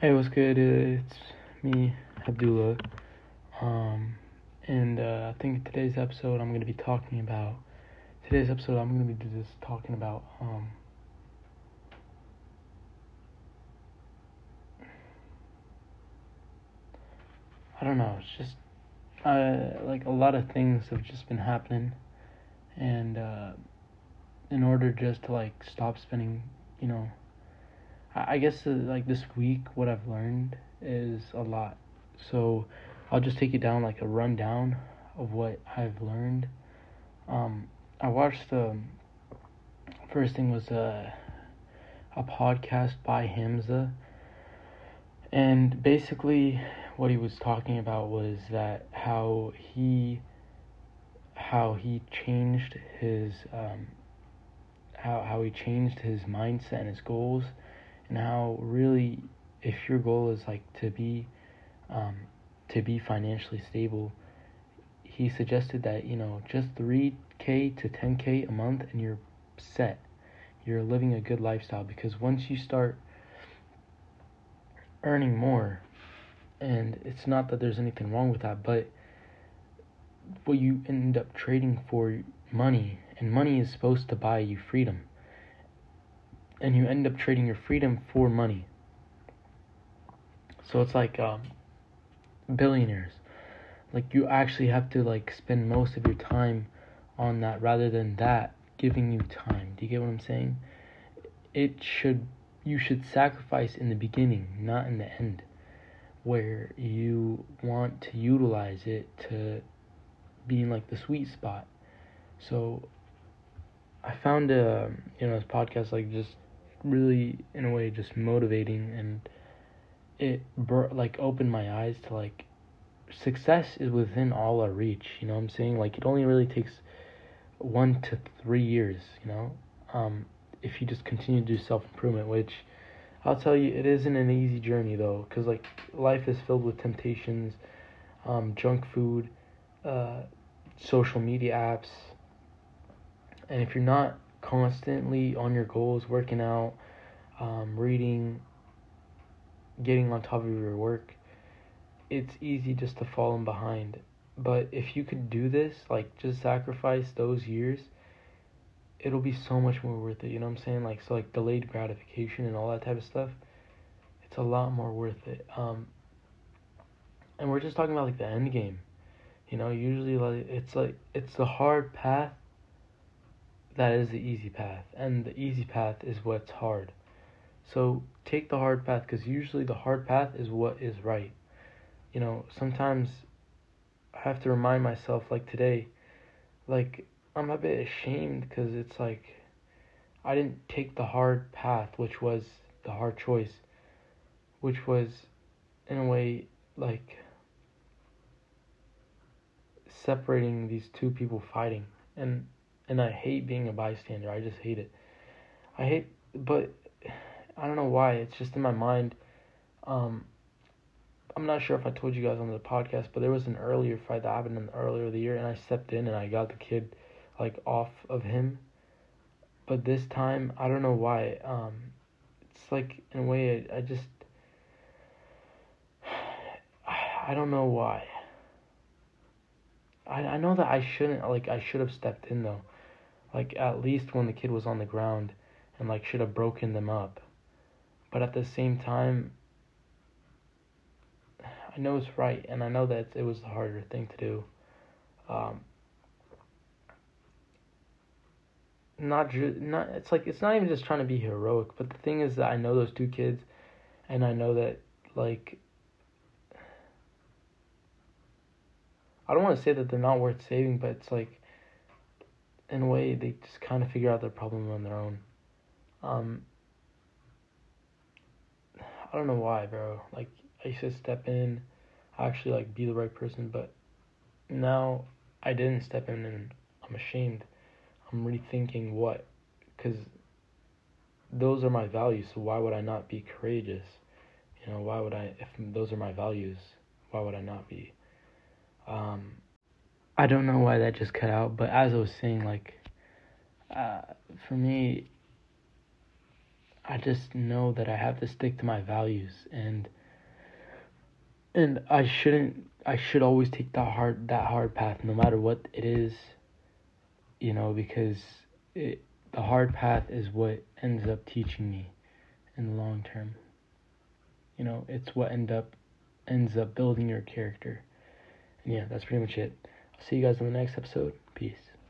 Hey, what's good? It's me, Abdullah. Um, and uh, I think today's episode I'm gonna be talking about. Today's episode I'm gonna be just talking about. Um, I don't know. It's just uh, like a lot of things have just been happening, and uh, in order just to like stop spending, you know, I, guess uh, like this week what I've learned is a lot. So I'll just take you down like a rundown of what I've learned. Um, I watched the first thing was a a podcast by Hamza, and basically what he was talking about was that how he how he changed his um, how how he changed his mindset and his goals, and how really if your goal is like to be um, to be financially stable, he suggested that you know just three k to ten k a month and you're set. You're living a good lifestyle because once you start earning more, and it's not that there's anything wrong with that, but what you end up trading for money, and money is supposed to buy you freedom, and you end up trading your freedom for money. So it's like um, billionaires, like you actually have to like spend most of your time on that rather than that giving you time. Do you get what I'm saying? It should you should sacrifice in the beginning, not in the end where you want to utilize it to be in like the sweet spot. So I found a you know this podcast like just really in a way just motivating and it like opened my eyes to like success is within all our reach, you know what I'm saying? Like it only really takes 1 to 3 years, you know? Um if you just continue to do self-improvement which I'll tell you, it isn't an easy journey though, because like life is filled with temptations, um, junk food, uh, social media apps, and if you're not constantly on your goals, working out, um, reading, getting on top of your work, it's easy just to fall in behind. But if you could do this, like just sacrifice those years it'll be so much more worth it. You know what I'm saying? Like so like delayed gratification and all that type of stuff. It's a lot more worth it. Um and we're just talking about like the end game. You know, usually like it's like it's the hard path that is the easy path and the easy path is what's hard. So take the hard path cuz usually the hard path is what is right. You know, sometimes I have to remind myself like today like I'm a bit ashamed because it's like I didn't take the hard path, which was the hard choice, which was in a way like separating these two people fighting and and I hate being a bystander. I just hate it. I hate but I don't know why. It's just in my mind. Um I'm not sure if I told you guys on the podcast, but there was an earlier fight that happened in the earlier the year and I stepped in and I got the kid like off of him. But this time, I don't know why. Um, it's like in a way, I, I just I don't know why. I I know that I shouldn't like I should have stepped in though, like at least when the kid was on the ground, and like should have broken them up. But at the same time, I know it's right, and I know that it was the harder thing to do. Um, not ju- not it's like it's not even just trying to be heroic, but the thing is that I know those two kids, and I know that like I don't want to say that they're not worth saving, but it's like in a way they just kind of figure out their problem on their own. Um, I don't know why, bro. Like I used to step in, actually like be the right person, but now I didn't step in and I'm ashamed. I'm rethinking what, because those are my values. So why would I not be courageous? You know, why would I? If those are my values, why would I not be? Um, I don't know why that just cut out, but as I was saying, like, uh, for me, I just know that I have to stick to my values and and I shouldn't I should always take that hard that hard path no matter what it is you know because it the hard path is what ends up teaching me in the long term. You know it's what end up ends up building your character. And yeah that's pretty much it see you guys in the next episode. Peace